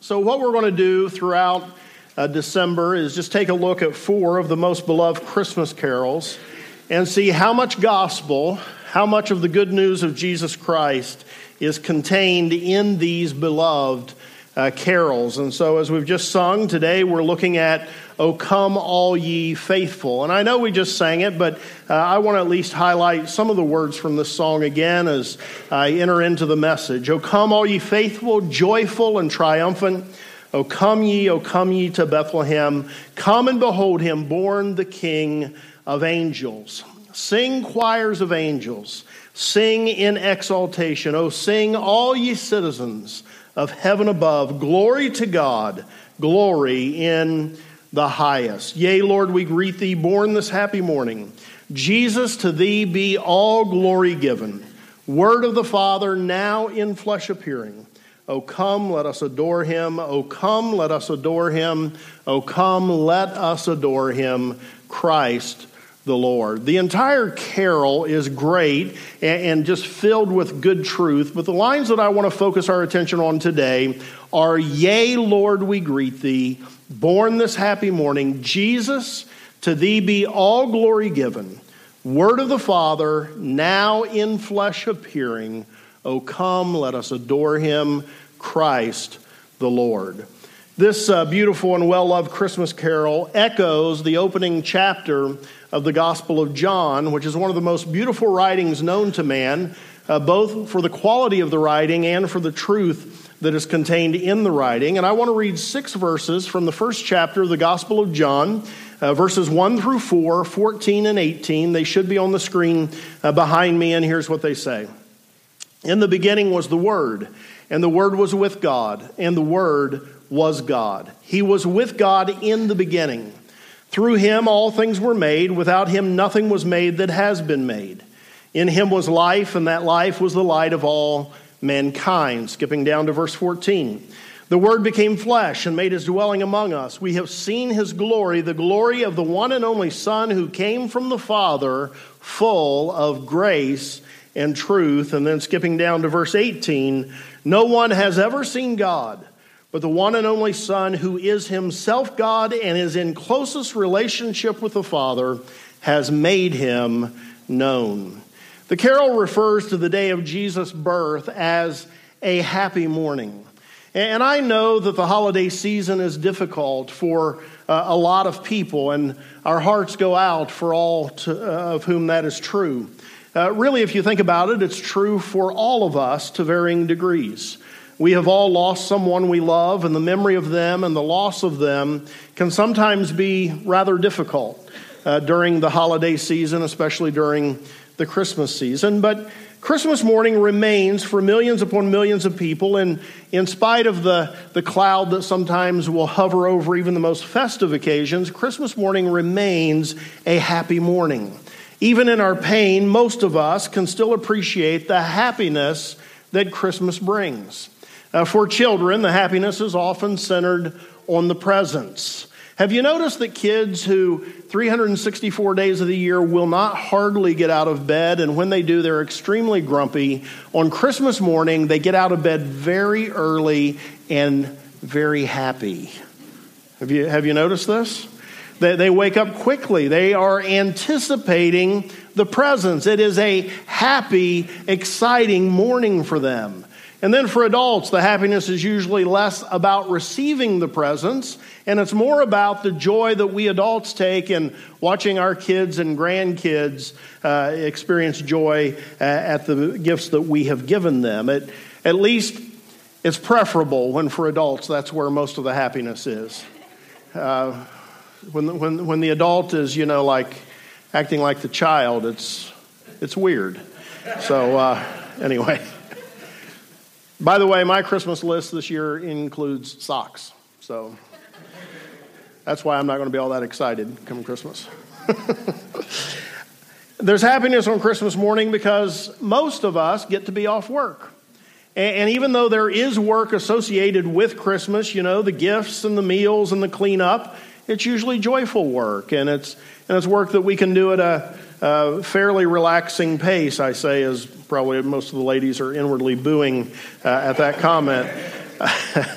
So, what we're going to do throughout uh, December is just take a look at four of the most beloved Christmas carols and see how much gospel, how much of the good news of Jesus Christ is contained in these beloved uh, carols. And so, as we've just sung today, we're looking at O come all ye faithful. And I know we just sang it, but uh, I want to at least highlight some of the words from this song again as I enter into the message. O come all ye faithful, joyful and triumphant. O come ye, O come ye to Bethlehem. Come and behold him, born the King of angels. Sing choirs of angels. Sing in exaltation. O sing all ye citizens of heaven above. Glory to God. Glory in the highest. Yea, Lord, we greet thee, born this happy morning. Jesus, to thee be all glory given. Word of the Father, now in flesh appearing. O come, let us adore him. O come, let us adore him. O come, let us adore him, Christ the Lord. The entire carol is great and, just filled with good truth, but the lines that I want to focus our attention on today are Yea, Lord, we greet thee born this happy morning, Jesus, to thee be all glory given. Word of the Father, now in flesh appearing. O come, let us adore him, Christ the Lord. This uh, beautiful and well loved Christmas carol echoes the opening chapter of the Gospel of John, which is one of the most beautiful writings known to man, uh, both for the quality of the writing and for the truth that is contained in the writing. And I want to read six verses from the first chapter of the Gospel of John, uh, verses 1 through 4, 14 and 18. They should be on the screen uh, behind me, and here's what they say In the beginning was the Word, and the Word was with God, and the Word was God. He was with God in the beginning. Through him all things were made. Without him nothing was made that has been made. In him was life, and that life was the light of all mankind. Skipping down to verse 14. The Word became flesh and made his dwelling among us. We have seen his glory, the glory of the one and only Son who came from the Father, full of grace and truth. And then skipping down to verse 18 No one has ever seen God, but the one and only Son who is himself God and is in closest relationship with the Father has made him known. The carol refers to the day of Jesus' birth as a happy morning. And I know that the holiday season is difficult for uh, a lot of people, and our hearts go out for all to, uh, of whom that is true. Uh, really, if you think about it, it's true for all of us to varying degrees. We have all lost someone we love, and the memory of them and the loss of them can sometimes be rather difficult uh, during the holiday season, especially during the Christmas season. But Christmas morning remains for millions upon millions of people, and in spite of the, the cloud that sometimes will hover over even the most festive occasions, Christmas morning remains a happy morning. Even in our pain, most of us can still appreciate the happiness that Christmas brings. Uh, for children, the happiness is often centered on the presents. Have you noticed that kids who 364 days of the year will not hardly get out of bed, and when they do, they're extremely grumpy? On Christmas morning, they get out of bed very early and very happy. Have you, have you noticed this? They, they wake up quickly. They are anticipating the presents. It is a happy, exciting morning for them. And then for adults, the happiness is usually less about receiving the presents, and it's more about the joy that we adults take in watching our kids and grandkids uh, experience joy uh, at the gifts that we have given them. It, at least it's preferable when for adults that's where most of the happiness is. Uh, when, when, when the adult is, you know, like acting like the child, it's, it's weird. So, uh, anyway. By the way, my Christmas list this year includes socks. So that's why I'm not going to be all that excited come Christmas. There's happiness on Christmas morning because most of us get to be off work. And even though there is work associated with Christmas, you know, the gifts and the meals and the cleanup, it's usually joyful work. And it's, and it's work that we can do at a, a fairly relaxing pace, I say, as probably most of the ladies are inwardly booing uh, at that comment.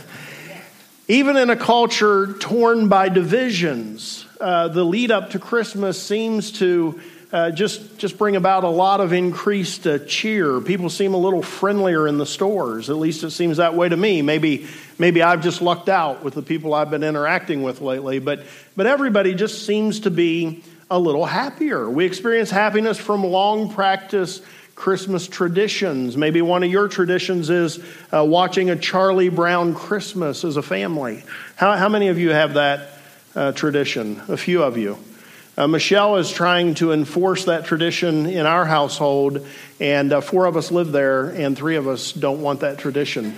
Even in a culture torn by divisions, uh, the lead up to Christmas seems to uh, just, just bring about a lot of increased uh, cheer. People seem a little friendlier in the stores. At least it seems that way to me. Maybe, maybe I've just lucked out with the people I've been interacting with lately, but, but everybody just seems to be a little happier. We experience happiness from long practice Christmas traditions. Maybe one of your traditions is uh, watching a Charlie Brown Christmas as a family. How, how many of you have that uh, tradition? A few of you. Uh, Michelle is trying to enforce that tradition in our household, and uh, four of us live there, and three of us don't want that tradition.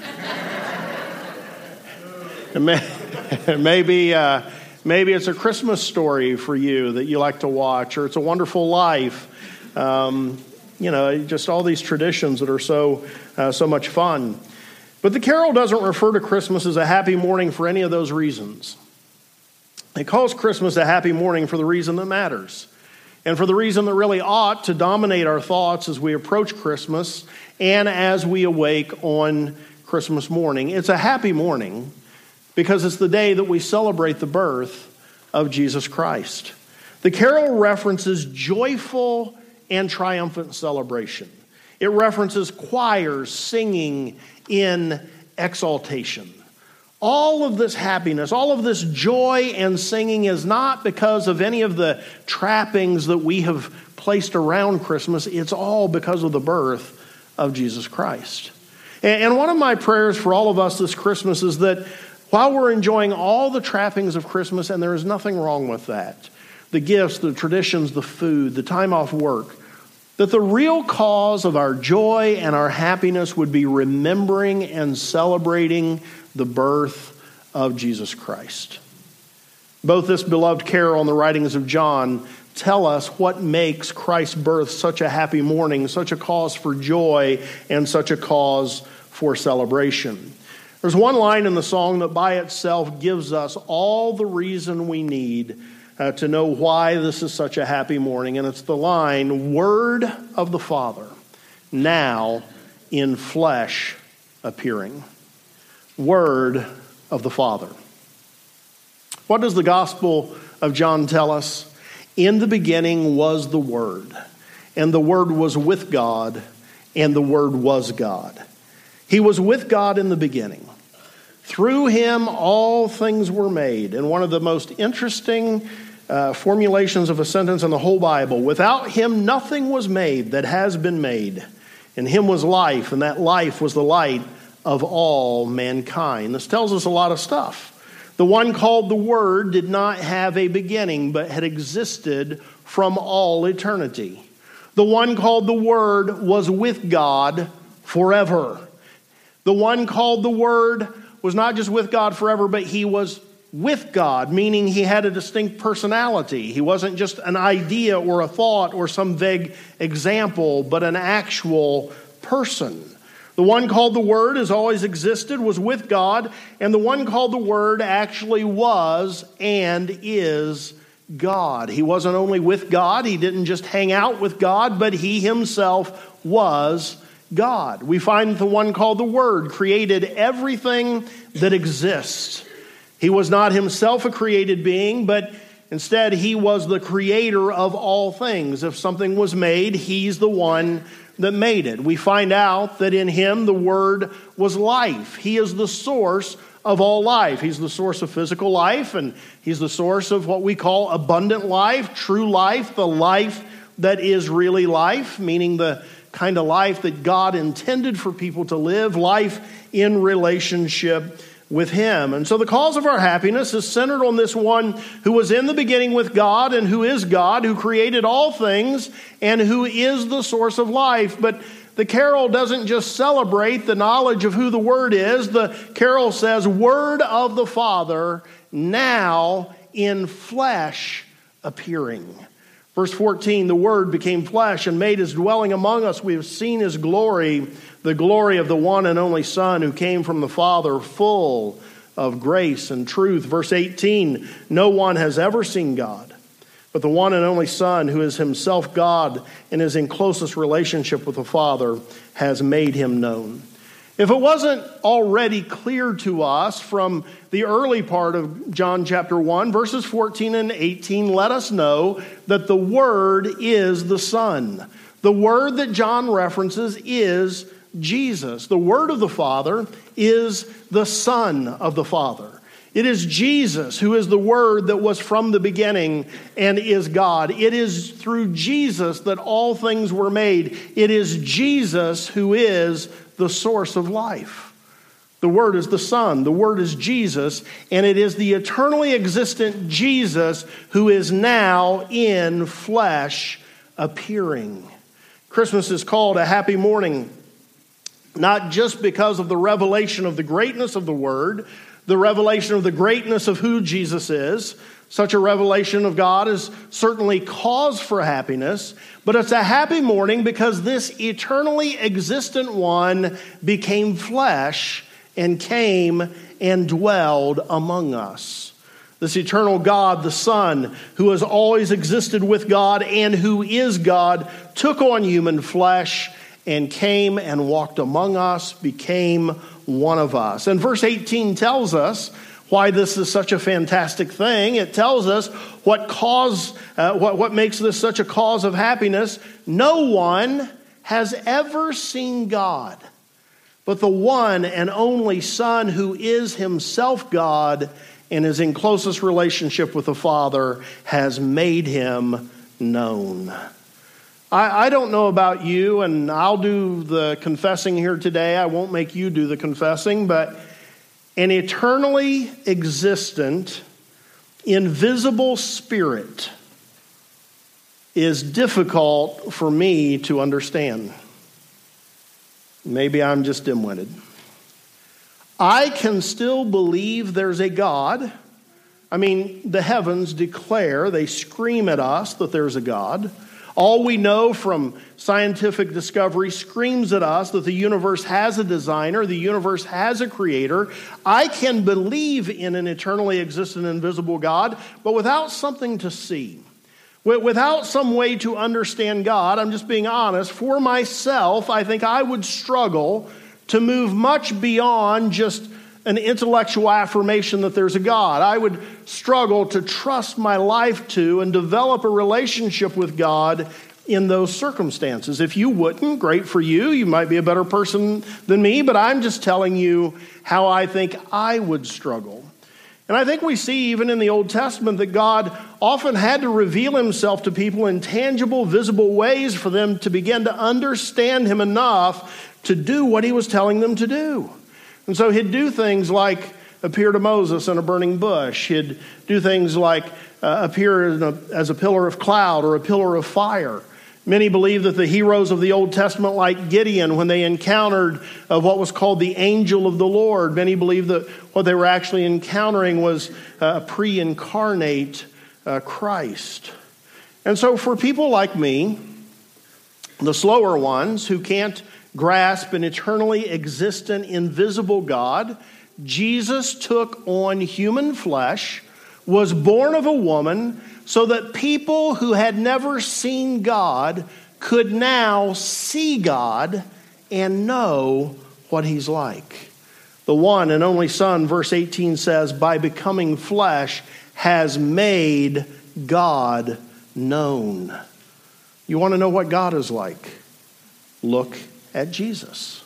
maybe, uh, maybe it's a Christmas story for you that you like to watch, or it's a wonderful life. Um, you know, just all these traditions that are so, uh, so much fun. But the carol doesn't refer to Christmas as a happy morning for any of those reasons. It calls Christmas a happy morning for the reason that matters. And for the reason that really ought to dominate our thoughts as we approach Christmas and as we awake on Christmas morning. It's a happy morning because it's the day that we celebrate the birth of Jesus Christ. The carol references joyful and triumphant celebration, it references choirs singing in exaltation. All of this happiness, all of this joy and singing is not because of any of the trappings that we have placed around Christmas. It's all because of the birth of Jesus Christ. And one of my prayers for all of us this Christmas is that while we're enjoying all the trappings of Christmas, and there is nothing wrong with that the gifts, the traditions, the food, the time off work that the real cause of our joy and our happiness would be remembering and celebrating the birth of Jesus Christ. Both this beloved carol and the writings of John tell us what makes Christ's birth such a happy morning, such a cause for joy, and such a cause for celebration. There's one line in the song that by itself gives us all the reason we need uh, to know why this is such a happy morning, and it's the line Word of the Father, now in flesh appearing word of the Father. What does the Gospel of John tell us? In the beginning was the Word, and the Word was with God, and the Word was God. He was with God in the beginning. Through him, all things were made. And one of the most interesting uh, formulations of a sentence in the whole Bible without him, nothing was made that has been made. In him was life, and that life was the light of all mankind. This tells us a lot of stuff. The one called the Word did not have a beginning, but had existed from all eternity. The one called the Word was with God forever. The one called the Word was not just with God forever, but he was with God, meaning he had a distinct personality. He wasn't just an idea or a thought or some vague example, but an actual person. The one called the Word has always existed, was with God, and the one called the Word actually was and is God. He wasn't only with God, he didn't just hang out with God, but he himself was God. We find the one called the Word created everything that exists. He was not himself a created being, but instead he was the creator of all things. If something was made, he's the one that made it. We find out that in him the Word was life. He is the source of all life. He's the source of physical life, and He's the source of what we call abundant life, true life, the life that is really life, meaning the kind of life that God intended for people to live, life in relationship with Him. And so the cause of our happiness is centered on this one who was in the beginning with God and who is God, who created all things and who is the source of life. But the carol doesn't just celebrate the knowledge of who the Word is, the carol says, Word of the Father, now in flesh appearing. Verse 14, the Word became flesh and made his dwelling among us. We have seen his glory the glory of the one and only Son who came from the Father, full of grace and truth. Verse 18 No one has ever seen God, but the one and only Son, who is himself God and is in closest relationship with the Father, has made him known. If it wasn't already clear to us from the early part of John chapter 1, verses 14 and 18 let us know that the Word is the Son. The Word that John references is Jesus. The Word of the Father is the Son of the Father. It is Jesus who is the Word that was from the beginning and is God. It is through Jesus that all things were made. It is Jesus who is the source of life. The Word is the Son, the Word is Jesus, and it is the eternally existent Jesus who is now in flesh appearing. Christmas is called a happy morning, not just because of the revelation of the greatness of the Word, the revelation of the greatness of who Jesus is. Such a revelation of God is certainly cause for happiness, but it's a happy morning because this eternally existent one became flesh and came and dwelled among us. This eternal God, the Son, who has always existed with God and who is God, took on human flesh and came and walked among us, became one of us. And verse 18 tells us why this is such a fantastic thing. It tells us what cause, uh, what, what makes this such a cause of happiness. No one has ever seen God, but the one and only Son who is himself God and is in closest relationship with the Father has made him known. I, I don't know about you, and I'll do the confessing here today. I won't make you do the confessing, but an eternally existent, invisible spirit is difficult for me to understand. Maybe I'm just dim witted. I can still believe there's a God. I mean, the heavens declare, they scream at us that there's a God. All we know from scientific discovery screams at us that the universe has a designer, the universe has a creator. I can believe in an eternally existent, invisible God, but without something to see. Without some way to understand God, I'm just being honest, for myself, I think I would struggle to move much beyond just an intellectual affirmation that there's a God. I would struggle to trust my life to and develop a relationship with God in those circumstances. If you wouldn't, great for you. You might be a better person than me, but I'm just telling you how I think I would struggle. And I think we see even in the Old Testament that God often had to reveal himself to people in tangible, visible ways for them to begin to understand him enough to do what he was telling them to do. And so he'd do things like appear to Moses in a burning bush. He'd do things like uh, appear a, as a pillar of cloud or a pillar of fire. Many believe that the heroes of the Old Testament, like Gideon, when they encountered uh, what was called the angel of the Lord, many believe that what they were actually encountering was uh, a pre incarnate uh, Christ. And so, for people like me, the slower ones who can't grasp an eternally existent, invisible God, Jesus took on human flesh, was born of a woman, so that people who had never seen God could now see God and know what he's like. The one and only Son, verse 18 says, by becoming flesh, has made God known. You want to know what God is like? Look at Jesus.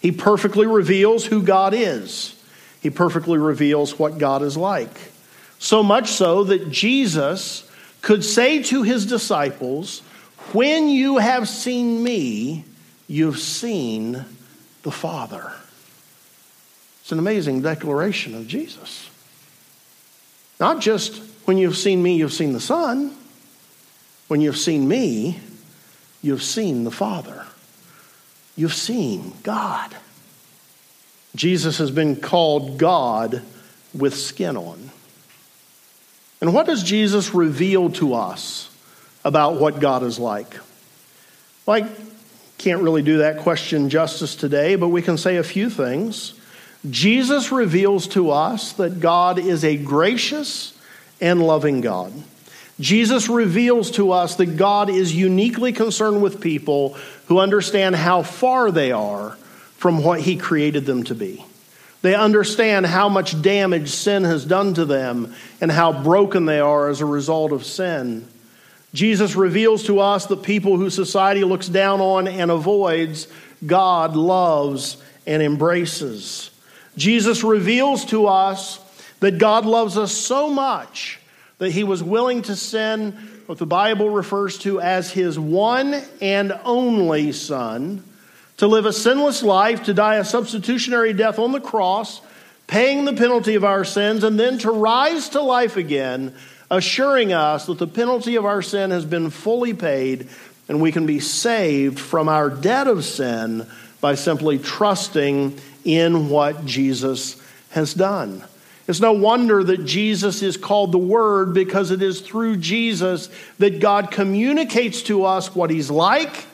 He perfectly reveals who God is, he perfectly reveals what God is like. So much so that Jesus could say to his disciples, When you have seen me, you've seen the Father. It's an amazing declaration of Jesus. Not just when you've seen me, you've seen the Son. When you've seen me, you've seen the Father you've seen God. Jesus has been called God with skin on. And what does Jesus reveal to us about what God is like? I can't really do that question justice today, but we can say a few things. Jesus reveals to us that God is a gracious and loving God. Jesus reveals to us that God is uniquely concerned with people who understand how far they are from what He created them to be. They understand how much damage sin has done to them and how broken they are as a result of sin. Jesus reveals to us that people who society looks down on and avoids, God loves and embraces. Jesus reveals to us that God loves us so much that he was willing to send what the Bible refers to as his one and only Son to live a sinless life, to die a substitutionary death on the cross, paying the penalty of our sins, and then to rise to life again, assuring us that the penalty of our sin has been fully paid and we can be saved from our debt of sin by simply trusting in what Jesus has done. It's no wonder that Jesus is called the Word because it is through Jesus that God communicates to us what He's like,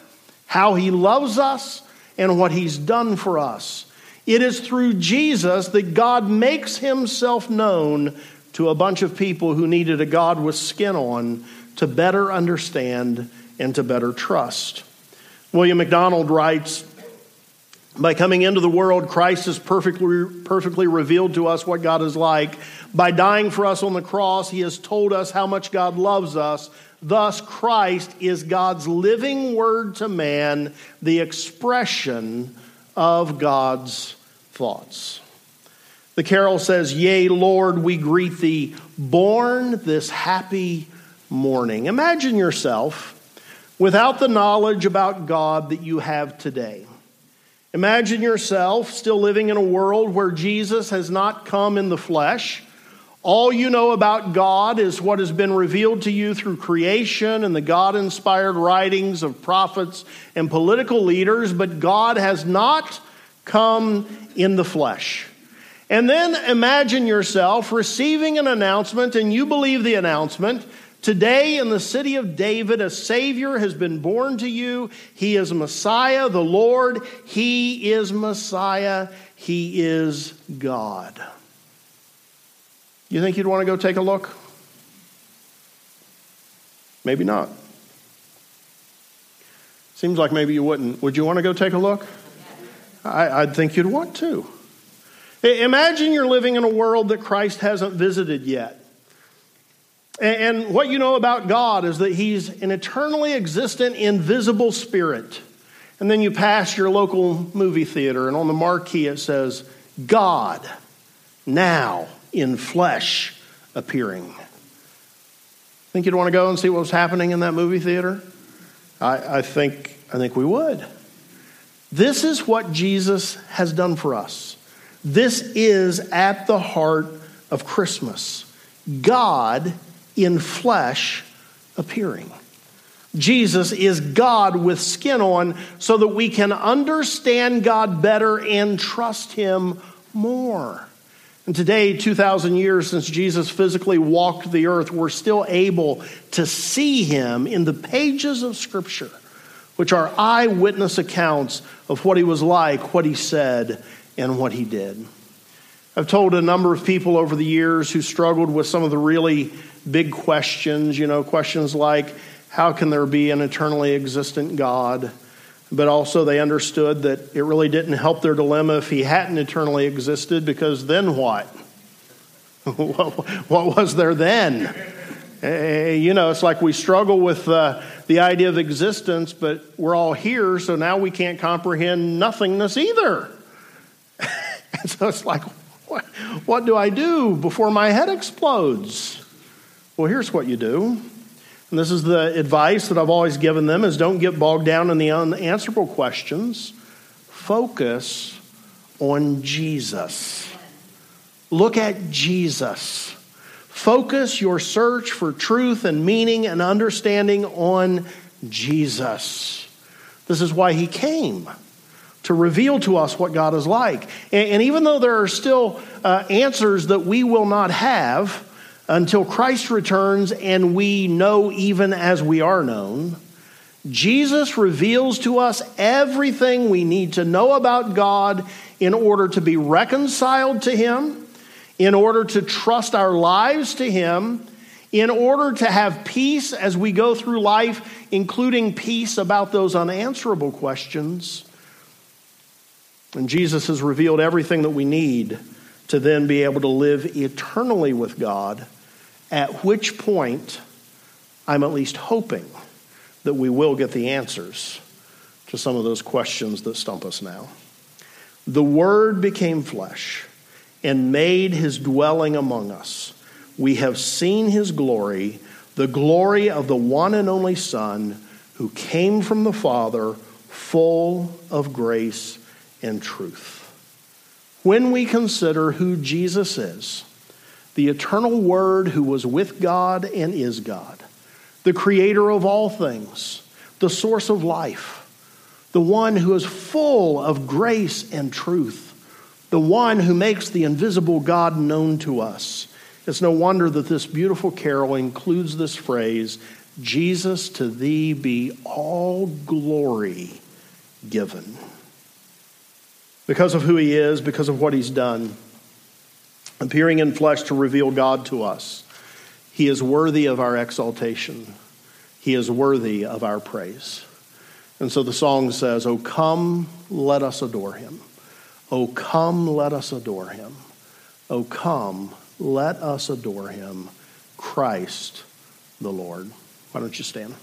how He loves us, and what He's done for us. It is through Jesus that God makes Himself known to a bunch of people who needed a God with skin on to better understand and to better trust. William MacDonald writes, by coming into the world, Christ has perfectly, perfectly revealed to us what God is like. By dying for us on the cross, He has told us how much God loves us. Thus, Christ is God's living word to man, the expression of God's thoughts. The carol says, Yea, Lord, we greet thee, born this happy morning. Imagine yourself without the knowledge about God that you have today. Imagine yourself still living in a world where Jesus has not come in the flesh. All you know about God is what has been revealed to you through creation and the God inspired writings of prophets and political leaders, but God has not come in the flesh. And then imagine yourself receiving an announcement, and you believe the announcement Today, in the city of David, a Savior has been born to you. He is Messiah, the Lord. He is Messiah. He is God. You think you'd want to go take a look? Maybe not. Seems like maybe you wouldn't. Would you want to go take a look? I, would think you'd want to. Imagine you're living in a world that Christ hasn't visited yet. And what you know about God is that He's an eternally existent, invisible spirit. And then you pass your local movie theater, and on the marquee it says, God, now in flesh appearing. Think you'd want to go and see what was happening in that movie theater? I, I, think, I think we would. This is what Jesus has done for us. This is at the heart of Christmas. God in flesh appearing. Jesus is God with skin on so that we can understand God better and trust Him more. And today, 2,000 years since Jesus physically walked the earth, we're still able to see Him in the pages of Scripture, which are eyewitness accounts of what He was like, what He said, and what He did. I've told a number of people over the years who struggled with some of the really big questions, you know, questions like how can there be an eternally existent God? But also, they understood that it really didn't help their dilemma if he hadn't eternally existed, because then what? what was there then? Eh, you know, it's like we struggle with uh, the idea of existence, but we're all here, so now we can't comprehend nothingness either. and so it's like, what, what do I do before my head explodes? Well, here's what you do. And this is the advice that I've always given them is don't get bogged down in the unanswerable questions. Focus on Jesus. Look at Jesus. Focus your search for truth and meaning and understanding on Jesus. This is why he came to reveal to us what God is like. And, even though there are still uh, answers that we will not have, until Christ returns and we know even as we are known. Jesus reveals to us everything we need to know about God in order to be reconciled to Him, in order to trust our lives to Him, in order to have peace as we go through life, including peace about those unanswerable questions. And Jesus has revealed everything that we need to then be able to live eternally with God, at which point I'm at least hoping that we will get the answers to some of those questions that stump us now. The Word became flesh and made his dwelling among us. We have seen his glory, the glory of the one and only Son who came from the Father, full of grace and truth. When we consider who Jesus is, the eternal Word who was with God and is God, the creator of all things, the source of life, the one who is full of grace and truth, the one who makes the invisible God known to us. It's no wonder that this beautiful carol includes this phrase Jesus, to thee be all glory given. Because of who he is, because of what he's done, appearing in flesh to reveal God to us, he is worthy of our exaltation. He is worthy of our praise. And so the song says, Oh, come, let us adore him. Oh, come, let us adore him. Oh, come, let us adore him, Christ the Lord. Why don't you stand?